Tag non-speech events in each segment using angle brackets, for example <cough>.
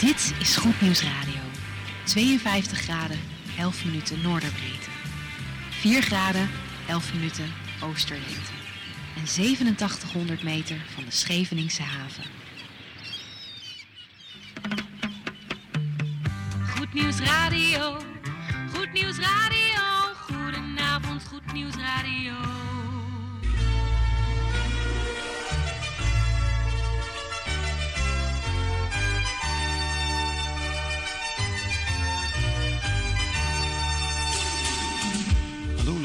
Dit is Goed Nieuws Radio. 52 graden, 11 minuten noorderbreedte. 4 graden, 11 minuten oosterlengte. En 8700 meter van de Scheveningse haven. Goed Nieuws Radio. Goed Nieuws Radio. Goedenavond, Goed Nieuws Radio.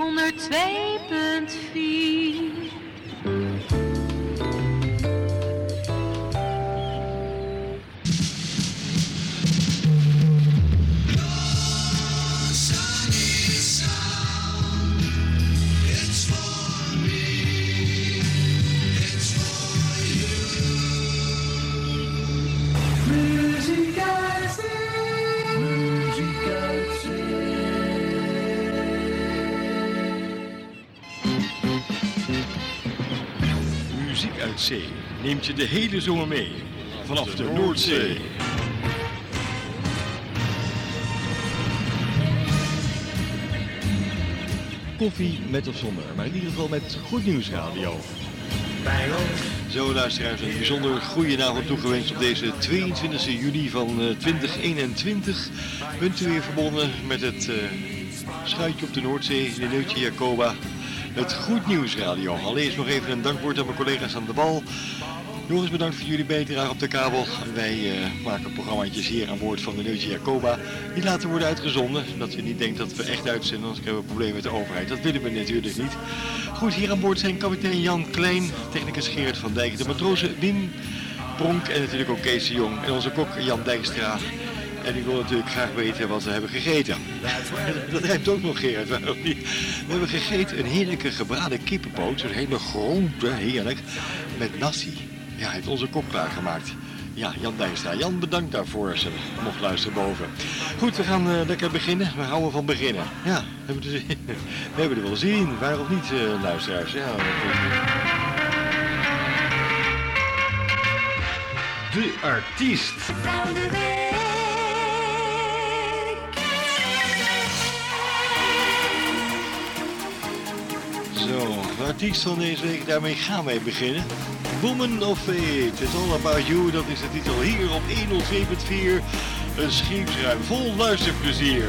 102.4 Muziek uit zee neemt je de hele zomer mee. Vanaf de Noordzee. Koffie met of zonder, maar in ieder geval met Goed Nieuws Radio. Zo luisteraars, een bijzonder goedenavond toegewenst op deze 22 juli van eh, 2021. Bent u weer verbonden met het eh, schuitje op de Noordzee, de Neutje Jacoba. Het Goed Nieuws Radio. Allereerst nog even een dankwoord aan mijn collega's aan de bal. Joris, bedankt voor jullie bijdrage op de kabel. Wij eh, maken programmaatjes hier aan boord van de Neutje Jacoba. Die laten worden uitgezonden, zodat u niet denkt dat we echt uitzenden, anders krijgen we problemen met de overheid. Dat willen we natuurlijk niet. Goed, hier aan boord zijn kapitein Jan Klein, technicus Gerard van Dijk, de matrozen Wim Bronk en natuurlijk ook Kees de Jong. En onze kok Jan Dijkstra. En ik wil natuurlijk graag weten wat we hebben gegeten. <laughs> Dat rijmt ook nog, Gerard. waarom niet? We hebben gegeten een heerlijke gebraden kippenpoot. Zo'n hele grote, heerlijk. Met nasi. Ja, hij heeft onze kok klaargemaakt. Ja, Jan Dijkstra. Jan, bedankt daarvoor als je mocht luisteren boven. Goed, we gaan eh, lekker beginnen. We houden van beginnen. Ja, we hebben, er, <laughs> we hebben er wel zin in. Waarom niet, eh, luisteraars? Ja, de artiest. Zo, artiest van deze week, daarmee gaan wij beginnen. Woman of Fate, It's All About You, dat is de titel hier op 107.4. Een scheepsruim vol luisterplezier.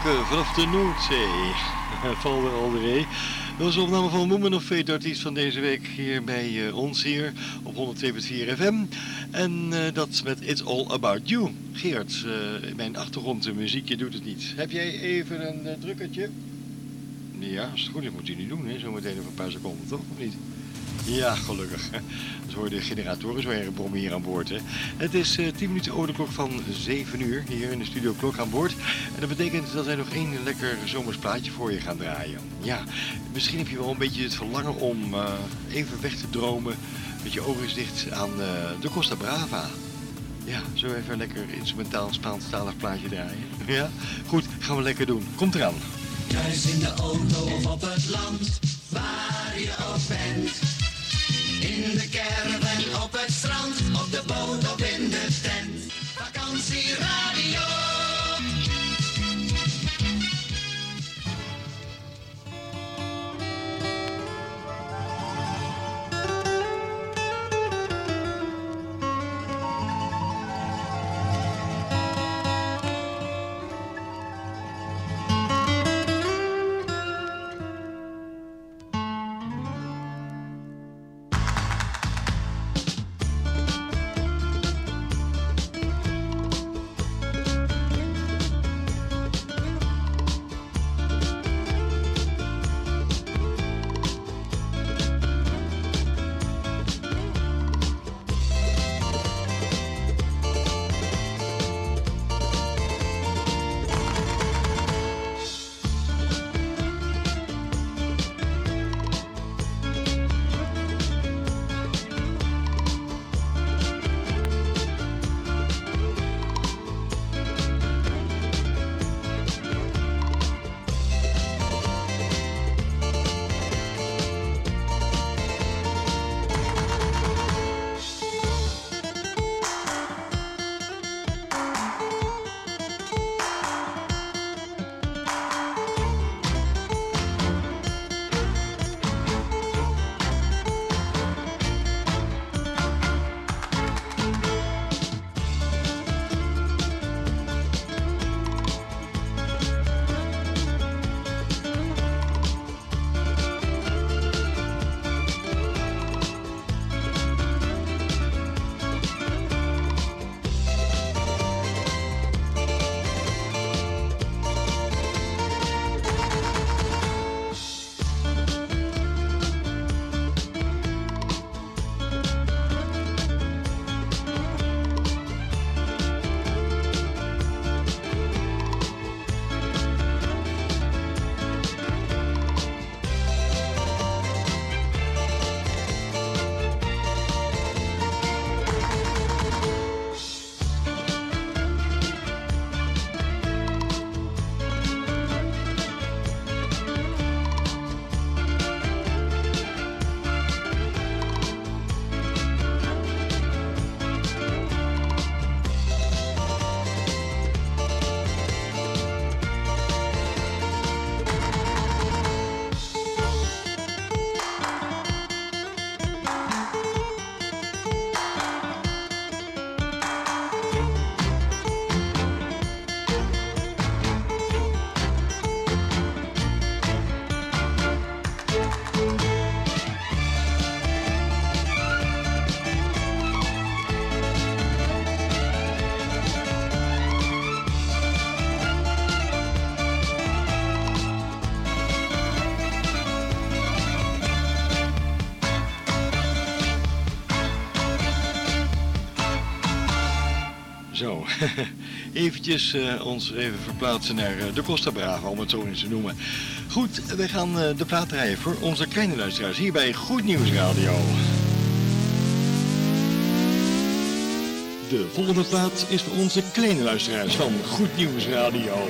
Klanken vanaf de Noordzee. <laughs> Valder Alderé. Dat was een opname van Woman of Fate, artiest van deze week hier bij uh, ons hier op 102.4 FM. En uh, dat met It's All About You. Geert, uh, mijn achtergrondmuziekje doet het niet. Heb jij even een drukkertje? Ja, als het goed is moet hij niet doen, hè? zometeen over een paar seconden, toch? Of niet? Ja, gelukkig. Hoor de generatoren zo erg brommen hier aan boord. Hè. Het is uh, 10 minuten over klok van 7 uur hier in de studio Klok aan boord. En dat betekent dat wij nog één lekker zomers plaatje voor je gaan draaien. Ja, misschien heb je wel een beetje het verlangen om uh, even weg te dromen met je ogen dicht aan uh, de Costa Brava. Ja, zo even lekker instrumentaal Spaanstalig plaatje draaien. <laughs> Ja, goed, gaan we lekker doen. Komt eraan. Thuis in de auto of op het land, waar je ook bent. In de caravan, op het strand, op de boot of <laughs> eventjes uh, ons even verplaatsen naar uh, de Costa Brava, om het zo eens te noemen. Goed, wij gaan uh, de plaat rijden voor onze kleine luisteraars hier bij Goed Nieuws Radio. De volgende plaat is voor onze kleine luisteraars van Goed Nieuws Radio.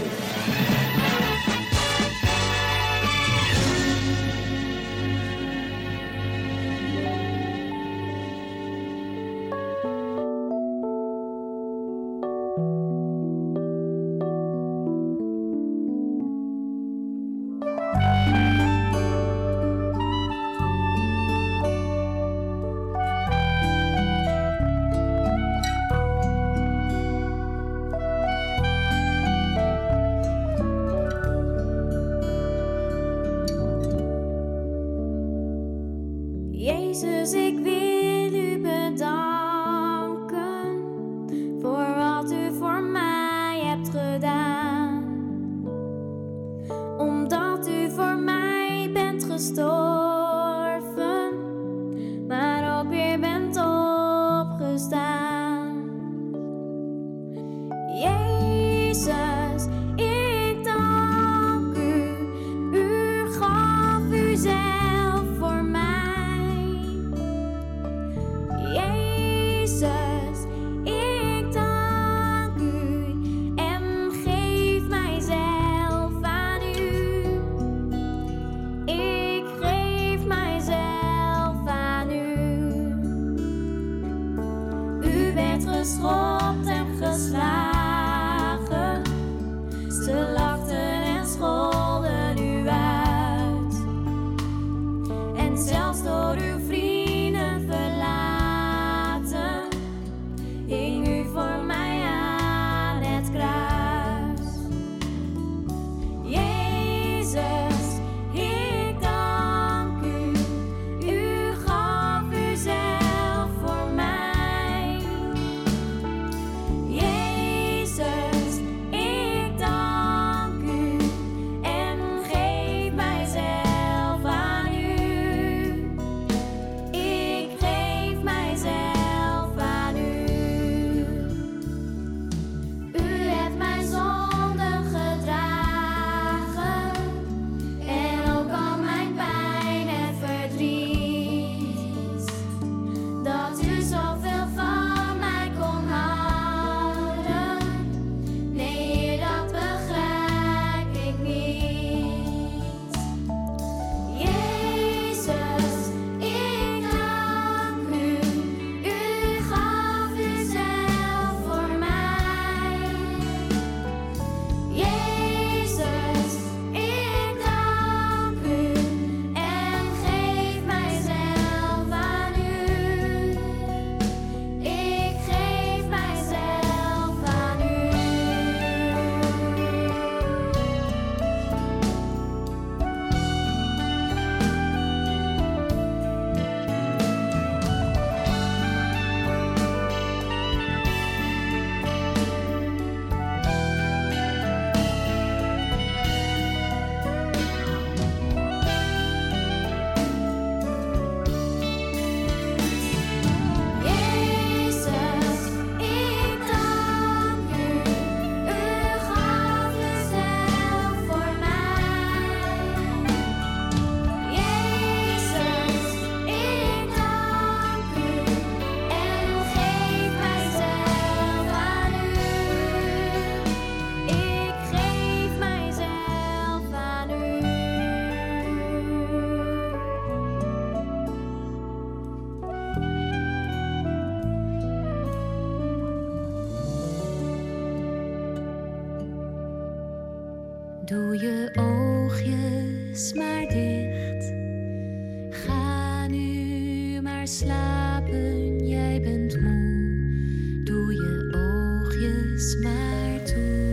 Doe je oogjes maar dicht. Ga nu maar slapen, jij bent moe. Doe je oogjes maar toe.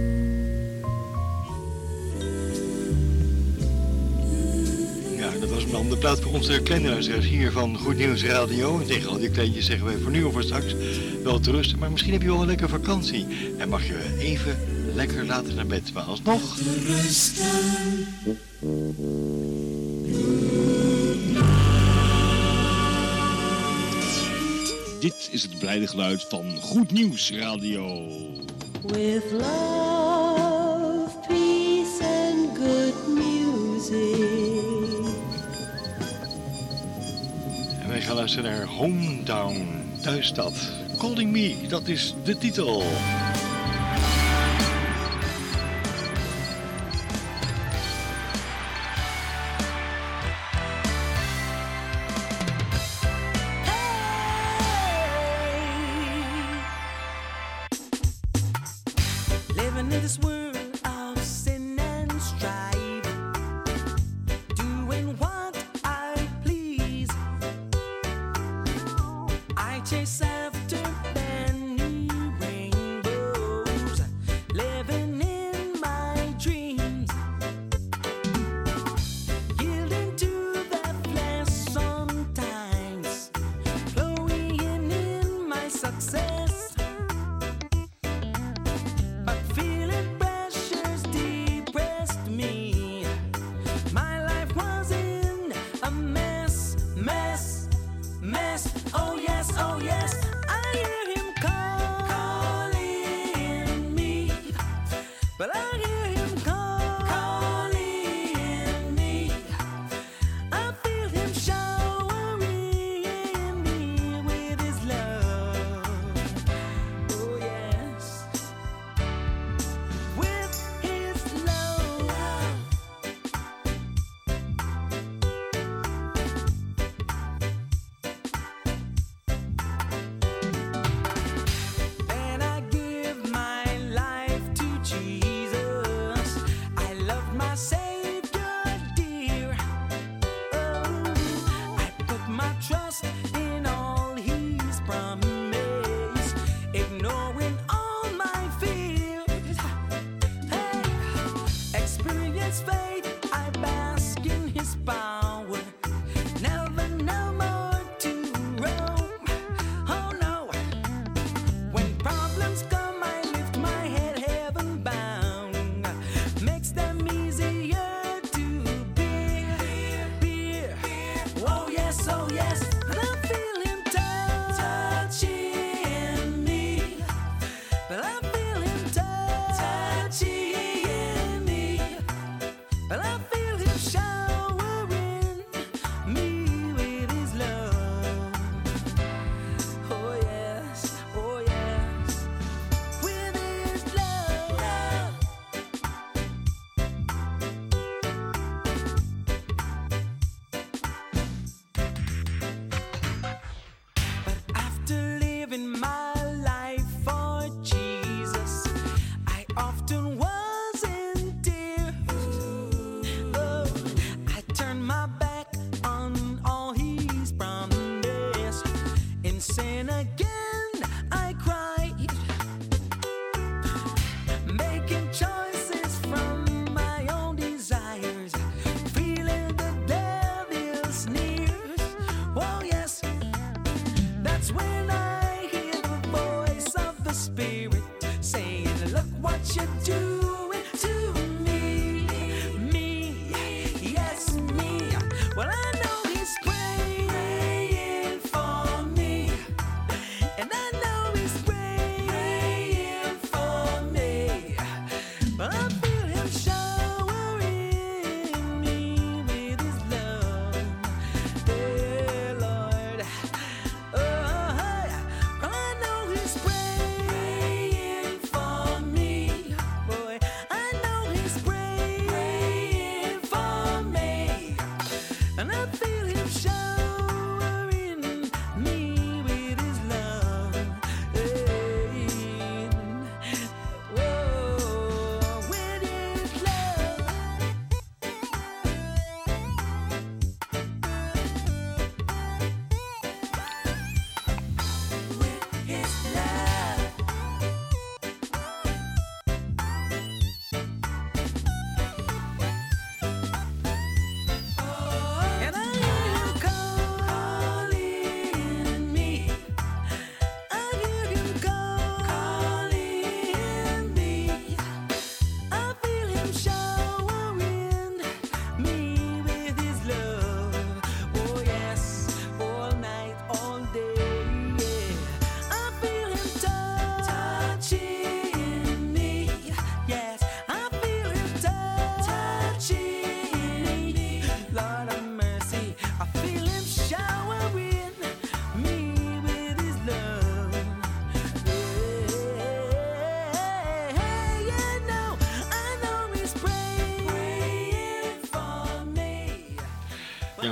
Ja, dat was een andere plaats voor onze kleinluisteraars hier van Goed Nieuws Radio. En tegen al die kleintjes zeggen wij voor nu of voor straks wel te rusten. Maar misschien heb je wel een lekkere vakantie. En mag je even lekker later naar bed. Maar alsnog... Dit is het blijde geluid van Goed Nieuws Radio. With love, peace and good music. En wij gaan luisteren naar Hometown, thuisstad. Calling Me, dat is de titel. say.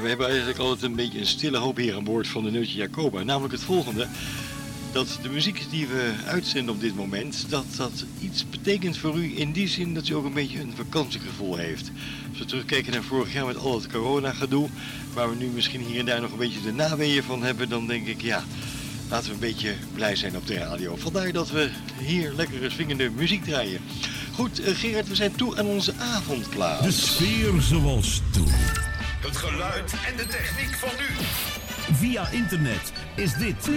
we hebben eigenlijk altijd een beetje een stille hoop hier aan boord van de Neutje Jacoba. Namelijk het volgende. Dat de muziek die we uitzenden op dit moment, dat dat iets betekent voor u in die zin dat u ook een beetje een vakantiegevoel heeft. Als we terugkijken naar vorig jaar met al het corona-gedoe, waar we nu misschien hier en daar nog een beetje de naweeën van hebben, dan denk ik ja, laten we een beetje blij zijn op de radio. Vandaar dat we hier lekkere swingende muziek draaien. Goed, eh, Gerard, we zijn toe aan onze avondplaats. De sfeer zoals toen het geluid en de techniek van nu. Via internet is dit...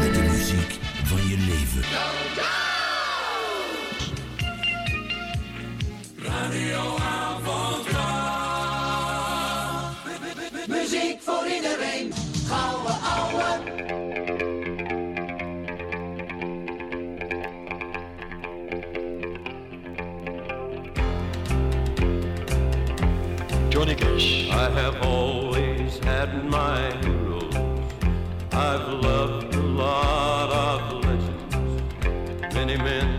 Met de muziek van je leven. I have always had my heroes. I've loved a lot of legends. Many men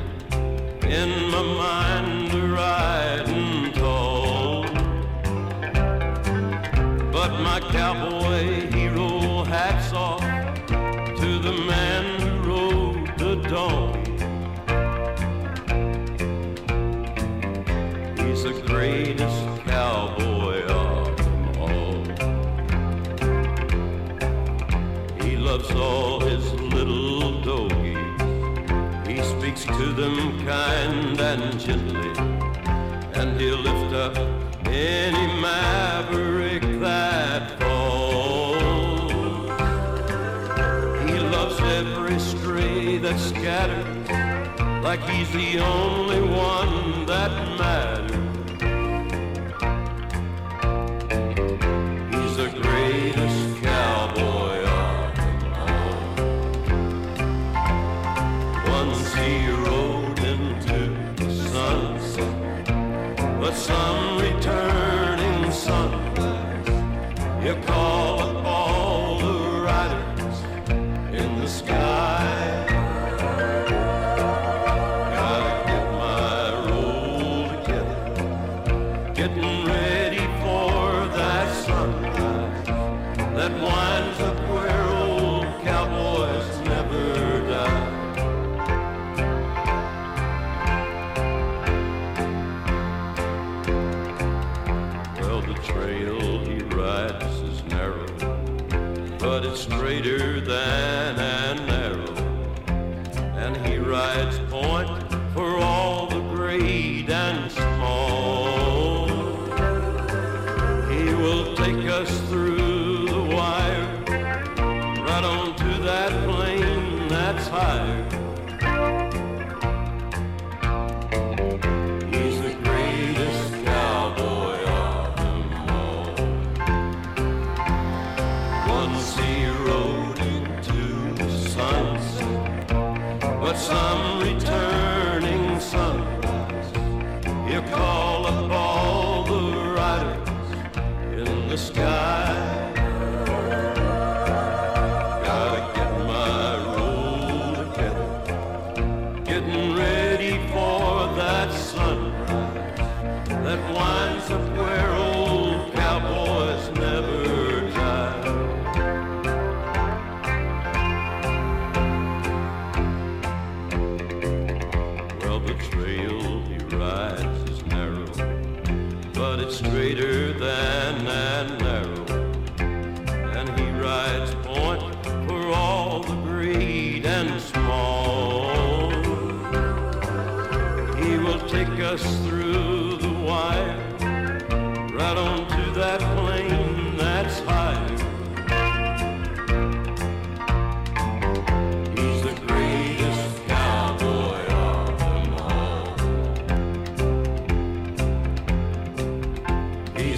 in my mind are riding tall. But my cowboy kind and gently, and he'll lift up any maverick that falls. He loves every stray that's scattered, like he's the only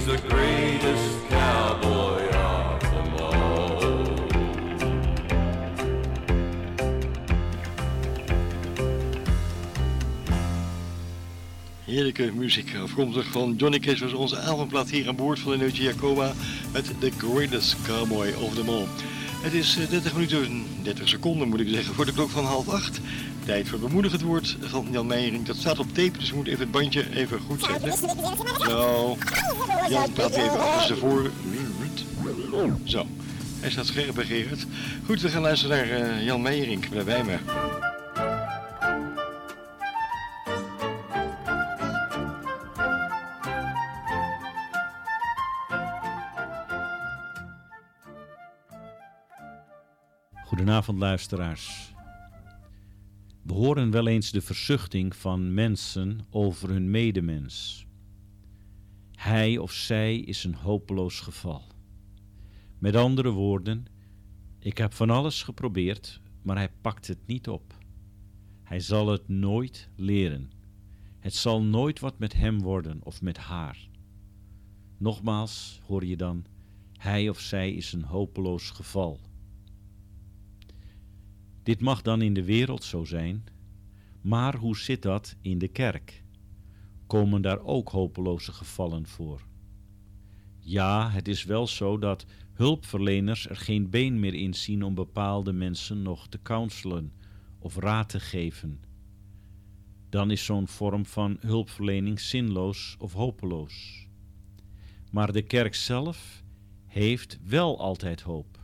He's the greatest cowboy of them all. Heerlijke muziek afkomstig van Johnny Cash was onze avondplaat hier aan boord van de Neutje Jacoba met The Greatest Cowboy of them all. Het is eh, 30 minuten, 30 seconden moet ik zeggen, voor de klok van half acht. Tijd voor bemoedigend woord van Jan Meijering. Dat staat op tape, dus we moeten even het bandje even goed zetten. Zo. Jan praat even achter ze voor. Zo. Hij staat scherp bij Gerard. Goed, we gaan luisteren naar eh, Jan Meijering. Blijf bij me. Goedenavond luisteraars. We horen wel eens de verzuchting van mensen over hun medemens. Hij of zij is een hopeloos geval. Met andere woorden, ik heb van alles geprobeerd, maar hij pakt het niet op. Hij zal het nooit leren. Het zal nooit wat met hem worden of met haar. Nogmaals hoor je dan, hij of zij is een hopeloos geval. Dit mag dan in de wereld zo zijn, maar hoe zit dat in de kerk? Komen daar ook hopeloze gevallen voor? Ja, het is wel zo dat hulpverleners er geen been meer in zien om bepaalde mensen nog te counselen of raad te geven. Dan is zo'n vorm van hulpverlening zinloos of hopeloos. Maar de kerk zelf heeft wel altijd hoop.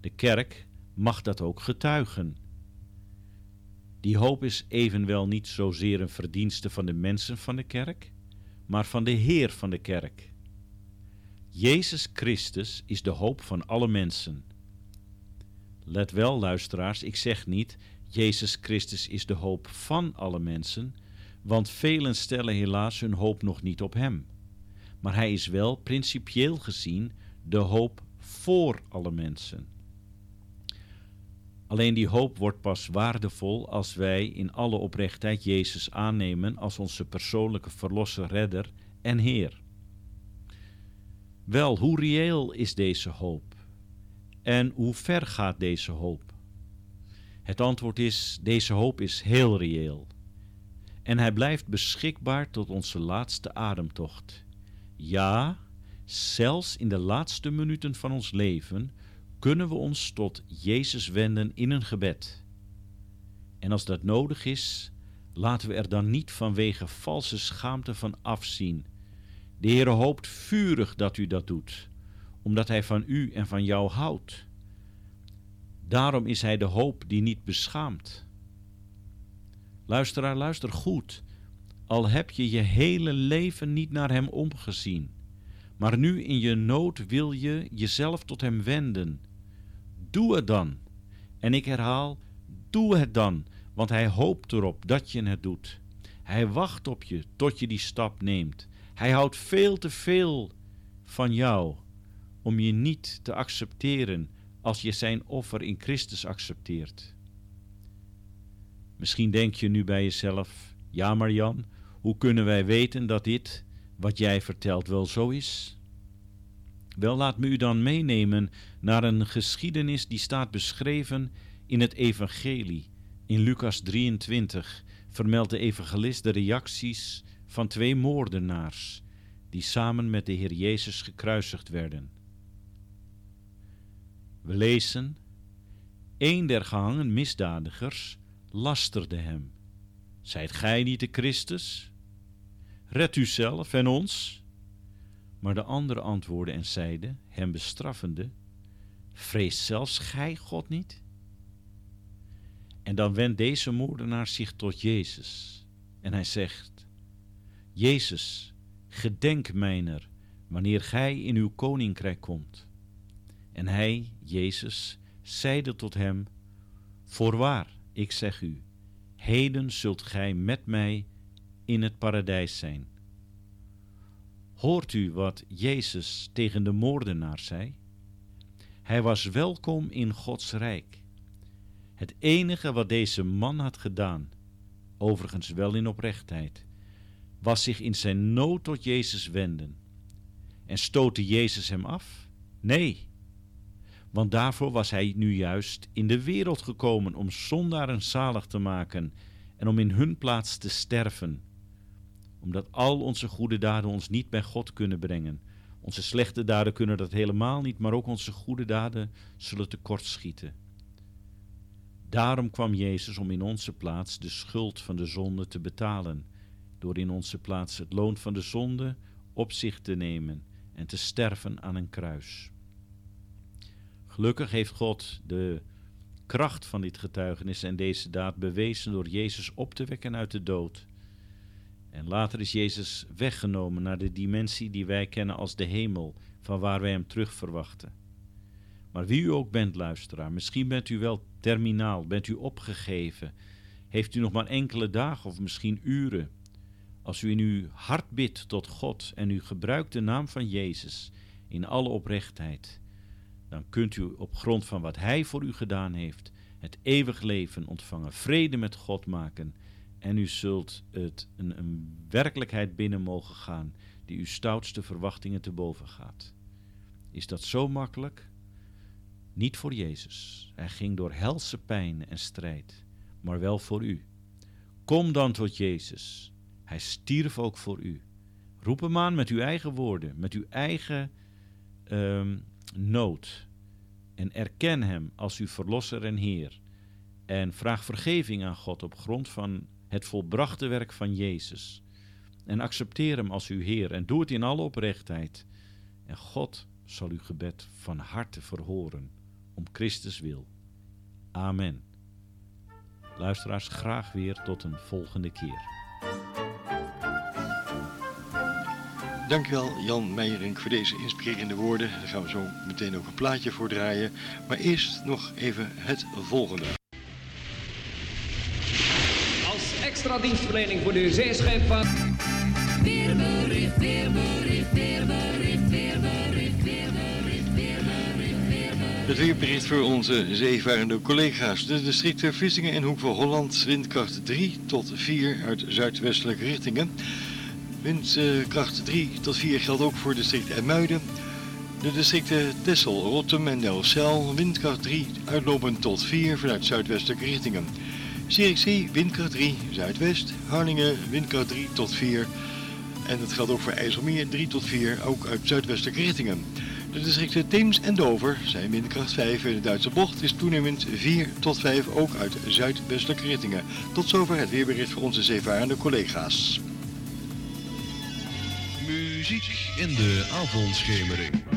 De kerk mag dat ook getuigen. Die hoop is evenwel niet zozeer een verdienste van de mensen van de kerk, maar van de Heer van de kerk. Jezus Christus is de hoop van alle mensen. Let wel, luisteraars, ik zeg niet Jezus Christus is de hoop van alle mensen, want velen stellen helaas hun hoop nog niet op Hem. Maar Hij is wel principieel gezien de hoop voor alle mensen. Alleen die hoop wordt pas waardevol als wij in alle oprechtheid Jezus aannemen als onze persoonlijke verlosser, redder en Heer. Wel, hoe reëel is deze hoop? En hoe ver gaat deze hoop? Het antwoord is: deze hoop is heel reëel. En hij blijft beschikbaar tot onze laatste ademtocht. Ja, zelfs in de laatste minuten van ons leven kunnen we ons tot Jezus wenden in een gebed. En als dat nodig is, laten we er dan niet vanwege valse schaamte van afzien. De Heere hoopt vurig dat u dat doet, omdat Hij van u en van jou houdt. Daarom is Hij de hoop die niet beschaamt. Luisteraar, luister goed. Al heb je je hele leven niet naar Hem omgezien, maar nu in je nood wil je jezelf tot Hem wenden. Doe het dan. En ik herhaal, doe het dan, want Hij hoopt erop dat je het doet. Hij wacht op je tot je die stap neemt. Hij houdt veel te veel van jou om je niet te accepteren als je zijn offer in Christus accepteert. Misschien denk je nu bij jezelf: ja, maar Jan, hoe kunnen wij weten dat dit, wat jij vertelt, wel zo is? Wel, laat me u dan meenemen naar een geschiedenis die staat beschreven in het Evangelie. In Lucas 23 vermeldt de evangelist de reacties van twee moordenaars die samen met de Heer Jezus gekruisigd werden. We lezen: Een der gehangen misdadigers lasterde hem: Zijt gij niet de Christus? Red u zelf en ons. Maar de andere antwoordde en zeide, hem bestraffende: Vrees zelfs gij God niet? En dan wendt deze moordenaar zich tot Jezus en hij zegt: Jezus, gedenk mijner wanneer gij in uw koninkrijk komt. En hij, Jezus, zeide tot hem: Voorwaar, ik zeg u, heden zult gij met mij in het paradijs zijn. Hoort u wat Jezus tegen de moordenaar zei? Hij was welkom in Gods rijk. Het enige wat deze man had gedaan, overigens wel in oprechtheid, was zich in zijn nood tot Jezus wenden. En stootte Jezus hem af? Nee, want daarvoor was hij nu juist in de wereld gekomen om zondaren zalig te maken en om in hun plaats te sterven. Omdat al onze goede daden ons niet bij God kunnen brengen. Onze slechte daden kunnen dat helemaal niet, maar ook onze goede daden zullen tekortschieten. Daarom kwam Jezus om in onze plaats de schuld van de zonde te betalen, door in onze plaats het loon van de zonde op zich te nemen en te sterven aan een kruis. Gelukkig heeft God de kracht van dit getuigenis en deze daad bewezen door Jezus op te wekken uit de dood. En later is Jezus weggenomen naar de dimensie die wij kennen als de hemel, van waar wij hem terug verwachten. Maar wie u ook bent, luisteraar, misschien bent u wel terminaal, bent u opgegeven, heeft u nog maar enkele dagen of misschien uren. Als u in uw hart bidt tot God en u gebruikt de naam van Jezus in alle oprechtheid, dan kunt u op grond van wat Hij voor u gedaan heeft, het eeuwig leven ontvangen, vrede met God maken en u zult het een, een werkelijkheid binnen mogen gaan die uw stoutste verwachtingen te boven gaat. Is dat zo makkelijk? Niet voor Jezus. Hij ging door helse pijn en strijd, maar wel voor u. Kom dan tot Jezus. Hij stierf ook voor u. Roep hem aan met uw eigen woorden, met uw eigen ehm, nood. En erken hem als uw verlosser en Heer. En vraag vergeving aan God op grond van het volbrachte werk van Jezus. En accepteer hem als uw Heer en doe het in alle oprechtheid. En God zal uw gebed van harte verhoren, om Christus wil. Amen. Luisteraars, graag weer tot een volgende keer. Dankjewel Jan Meijering voor deze inspirerende woorden. Daar gaan we zo meteen ook een plaatje voor draaien. Maar eerst nog even het volgende. Als extra dienstverlening voor de zeescheepvaart. Weerbericht, weerbericht, weerbericht, weerbericht, weerbericht, weerbericht, weerbericht. Het weerbericht voor onze zeevarende collega's. De districten Vlissingen en Hoek van Holland, windkracht 3 tot 4 uit zuidwestelijke richtingen. Windkracht 3 tot 4 geldt ook voor district Ermuiden. De districten Tessel, Rotterdam en Delfzijl, windkracht 3 uitlopend tot 4 vanuit zuidwestelijke richtingen. Zierikzee, windkracht 3, zuidwest. Harlingen, windkracht 3 tot 4. En dat geldt ook voor IJsselmeer, 3 tot 4, ook uit zuidwestelijke richtingen. De districten Theems en Dover zijn windkracht 5 in de Duitse bocht is toenemend 4 tot 5, ook uit zuidwestelijke richtingen. Tot zover het weerbericht voor onze zeevarende collega's. Muziek in de avondschemering.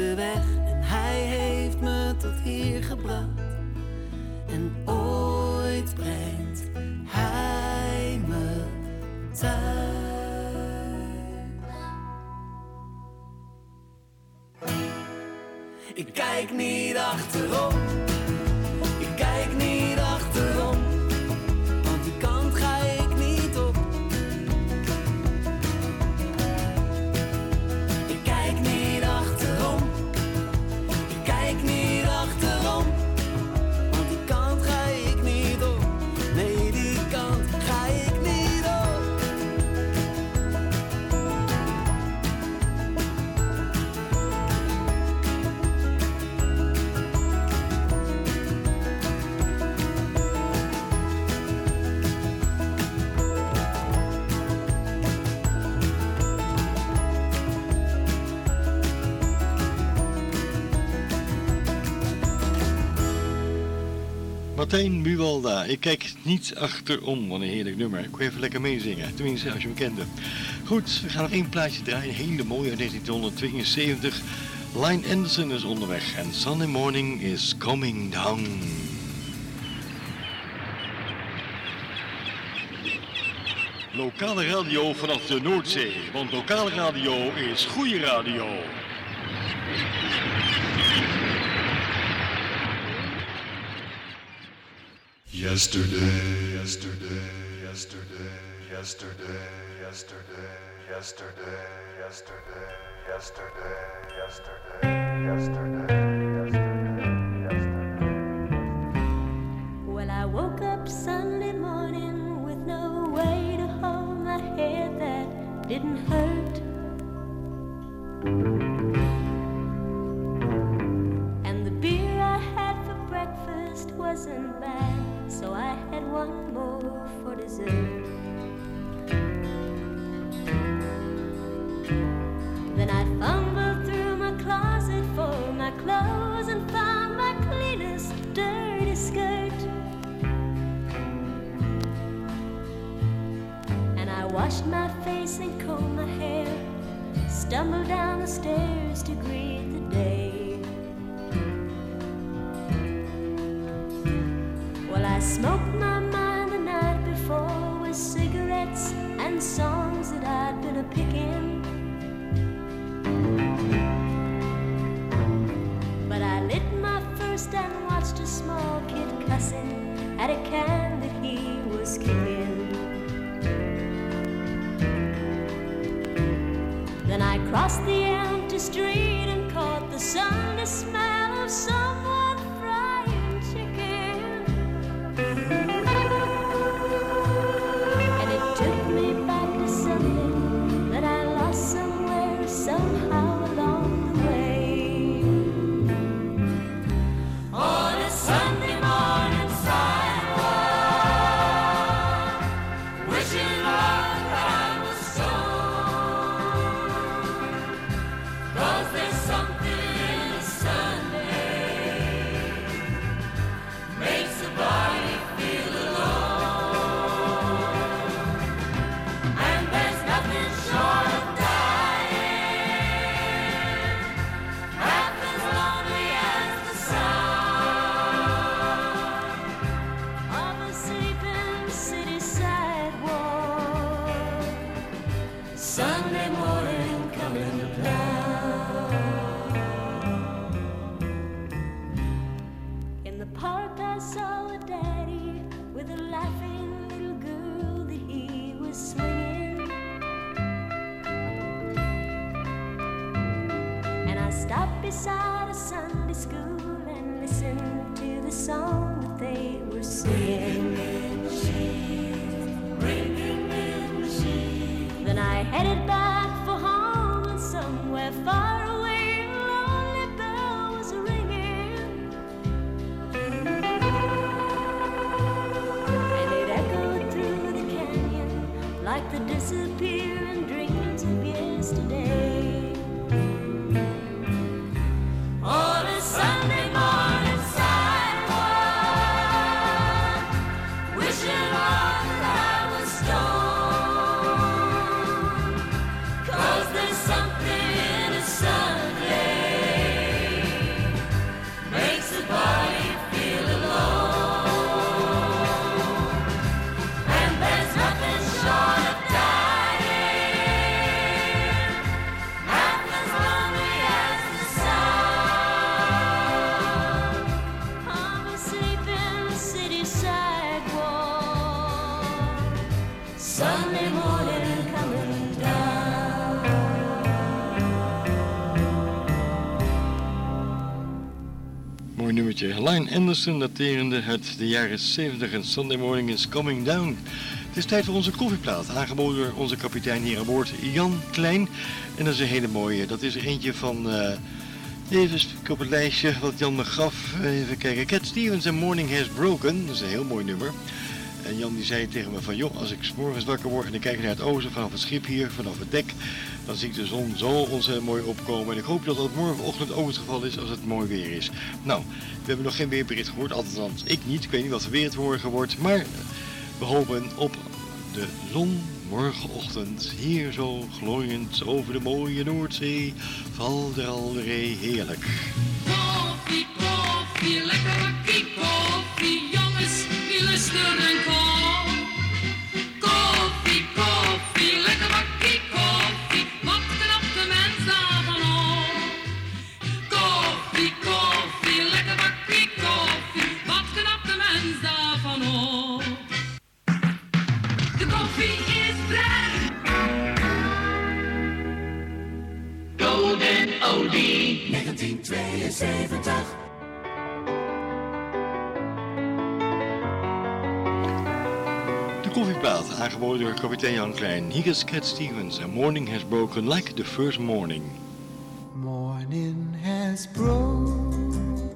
De weg en hij heeft me tot hier gebracht. En ooit brengt hij me thuis. Ik kijk niet achterom. Ik kijk niet achterom. Wat een heerlijk nummer. Ik kon even lekker meezingen. Tenminste, als je me kende. Goed, we gaan nog één plaatje draaien. Hele mooie uit 1972. Line Anderson is onderweg. En Sunday Morning is Coming Down. Lokale radio vanaf de Noordzee. Want lokale radio is goede radio. yesterday, yesterday, yesterday, yesterday, yesterday, yesterday, yesterday, yesterday, yesterday, yesterday. Mooi nummertje. Line Anderson daterende het de jaren 70 en Sunday Morning is Coming Down. Het is tijd voor onze koffieplaat, aangeboden door onze kapitein hier aan boord, Jan Klein. En dat is een hele mooie. Dat is er eentje van... Uh, Even op het lijstje wat Jan me gaf. Eh, even kijken. Cat Stevens en Morning Has Broken. Dat is een heel mooi nummer. En Jan die zei tegen me van, joh, als ik morgens wakker word en ik kijk naar het oosten vanaf het schip hier, vanaf het dek, dan zie ik de zon zo ontzettend mooi opkomen. En ik hoop dat dat morgenochtend ook het geval is als het mooi weer is. Nou, we hebben nog geen weerbericht gehoord, althans ik niet. Ik weet niet wat weer het morgen wordt, maar we hopen op de zon morgenochtend hier zo glooiend over de mooie Noordzee. Val der Alderee, heerlijk. Koffie, lekker koffie. Jongens, Golden Oldie 1972. De koffieplaat, aangeboden door kapitein Jan Klein. Hier is Cat Stevens. A morning has broken like the first morning. Morning has broken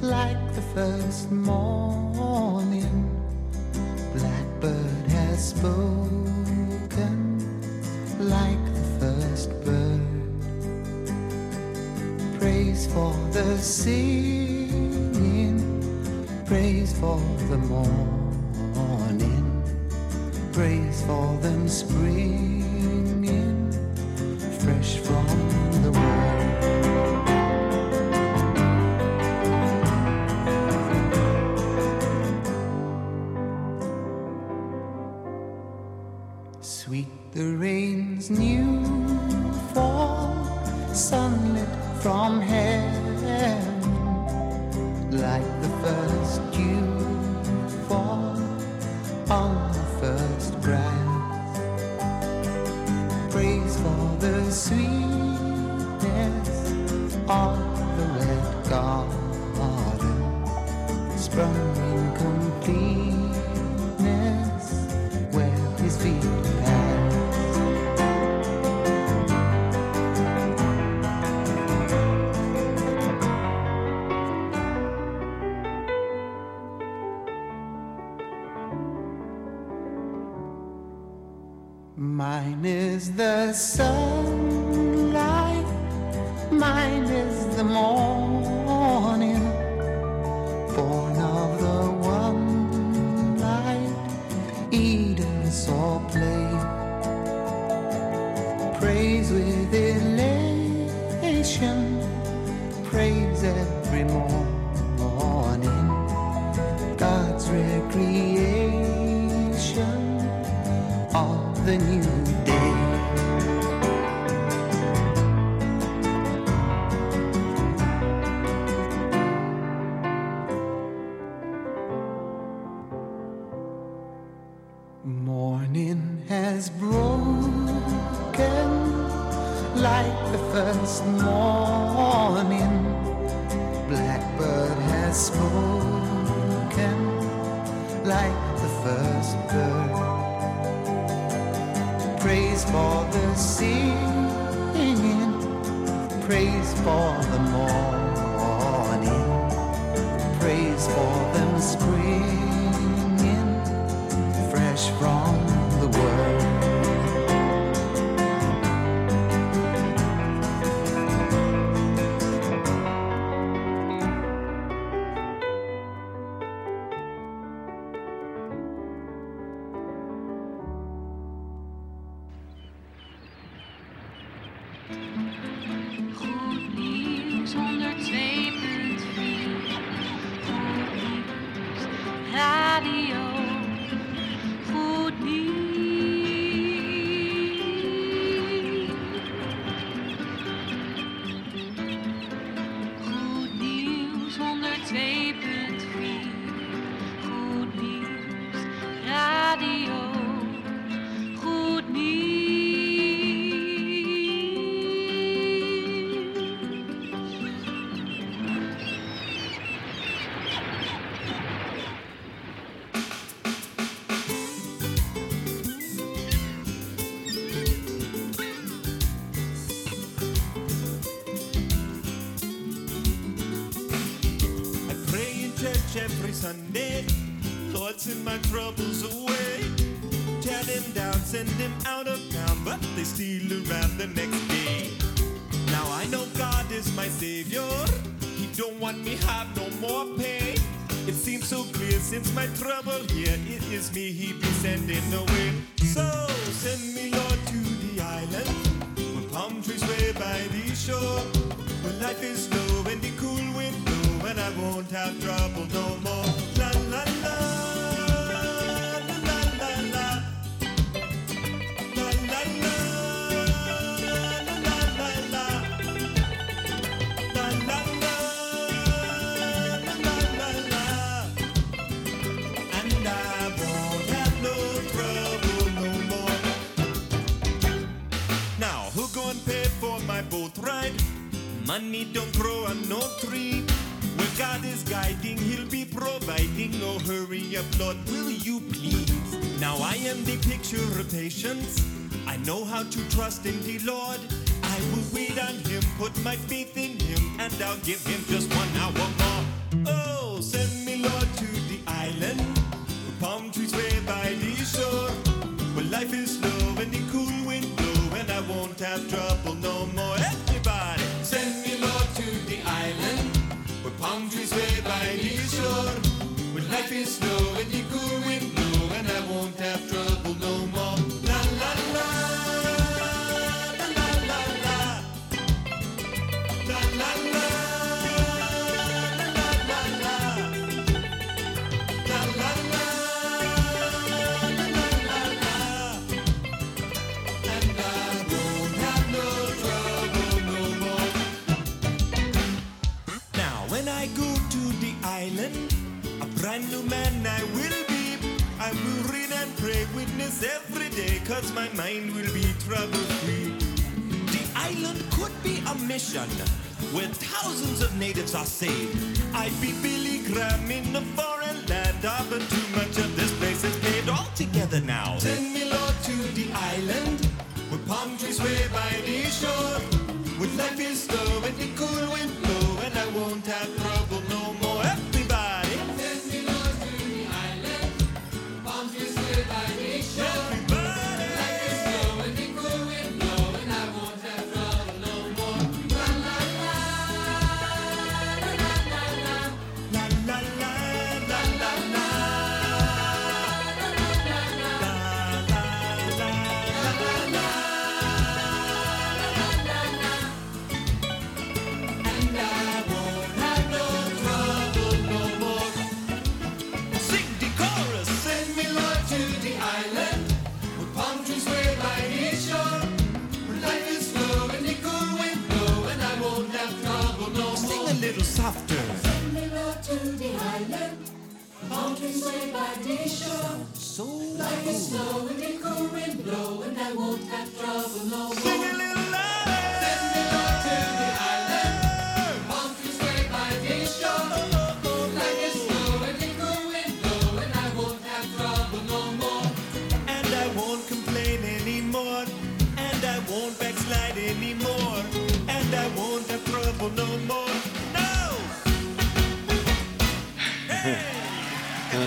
like the first morning. Blackbird has spoken like Praise for the singing, praise for the morning, praise for them springing fresh from the Has broken like the first morning. Blackbird has spoken like the first bird. Praise for the singing, praise for the morning, church every Sunday. Lord, send my troubles away. Tear them down, send them out of town, but they steal around the next day. Now I know God is my savior. He don't want me have no more pain. It seems so clear since my trouble here. It is me he be sending away. So send me, Lord, to the island where palm trees sway by the shore. Where life is slow won't have trouble no more. La la la. Money don't grow on no tree. God is guiding, He'll be providing. No hurry up, Lord, will you please? Now I am the picture of patience. I know how to trust in the Lord. I will wait on Him, put my faith in Him, and I'll give Him just one hour more. Oh, send me, Lord, to the island where palm trees sway by the shore. Where life is slow and the cool wind blow, and I won't have trouble is slow witness every day, cause my mind will be trouble free. The island could be a mission where thousands of natives are saved. I'd be Billy Graham in a foreign land, ah, but too much of this place is paid all together now. Send me, Lord, to the island where palm trees sway by the shore. Where life is slow Children's way by nature. So like is a slow and a wind blow, and I won't have trouble, no.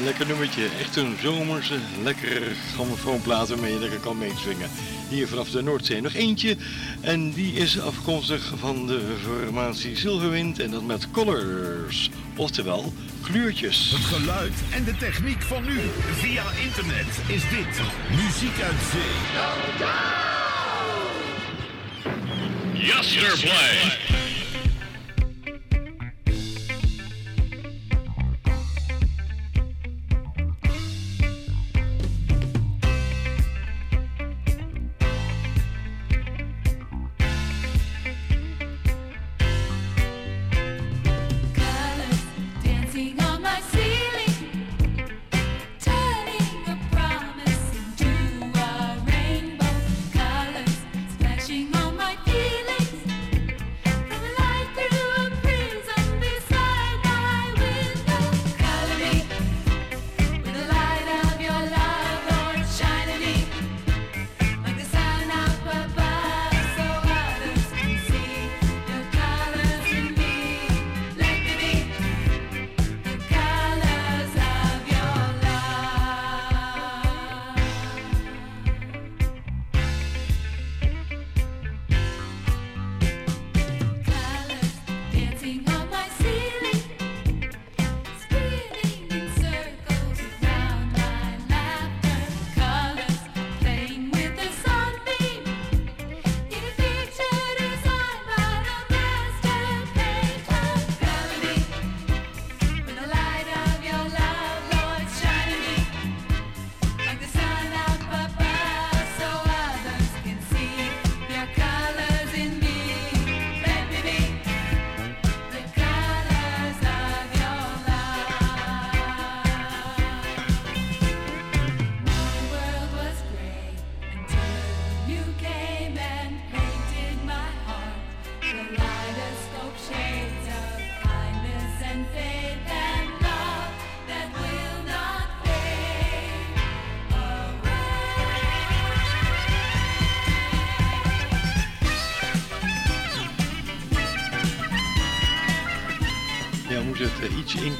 Een lekker nummertje. Echt een zomerse, lekkere grammofoonplaat waarmee je lekker kan meezwingen. Hier vanaf de Noordzee nog eentje. En die is afkomstig van de formatie Silverwind en dat met Colors. Oftewel, kleurtjes. Het geluid en de techniek van nu. Via internet is dit Muziek uit Zee. Yesterplay.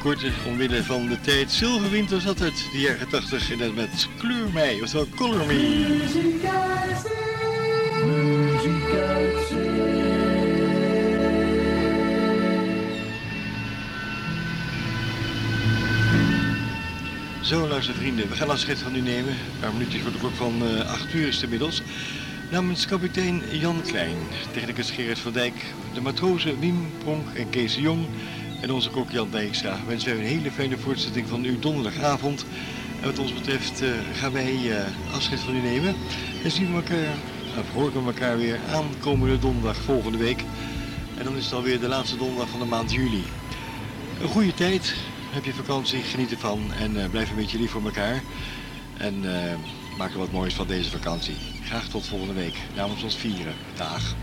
Inkorten omwille van de tijd. Zilverwinter zat het, de jaren 80 en met Kleur mij, oftewel Color Me. Zo, luister vrienden, we gaan afscheid van u nemen. Een paar minuutjes voor de klok van uh, 8 uur is het inmiddels. Namens kapitein Jan Klein, technicus Gerrit van Dijk, de matrozen Wim Pronk en Kees Jong en onze kok Jan wensen wij een hele fijne voortzetting van uw donderdagavond. En wat ons betreft uh, gaan wij uh, afscheid van u nemen en zien we elkaar, of horen we elkaar weer aankomende donderdag volgende week. En dan is het alweer de laatste donderdag van de maand juli. Een goede tijd, heb je vakantie, geniet ervan en uh, blijf een beetje lief voor elkaar. En maak er wat moois van deze vakantie. Graag tot volgende week. Namens ons vieren. Dag.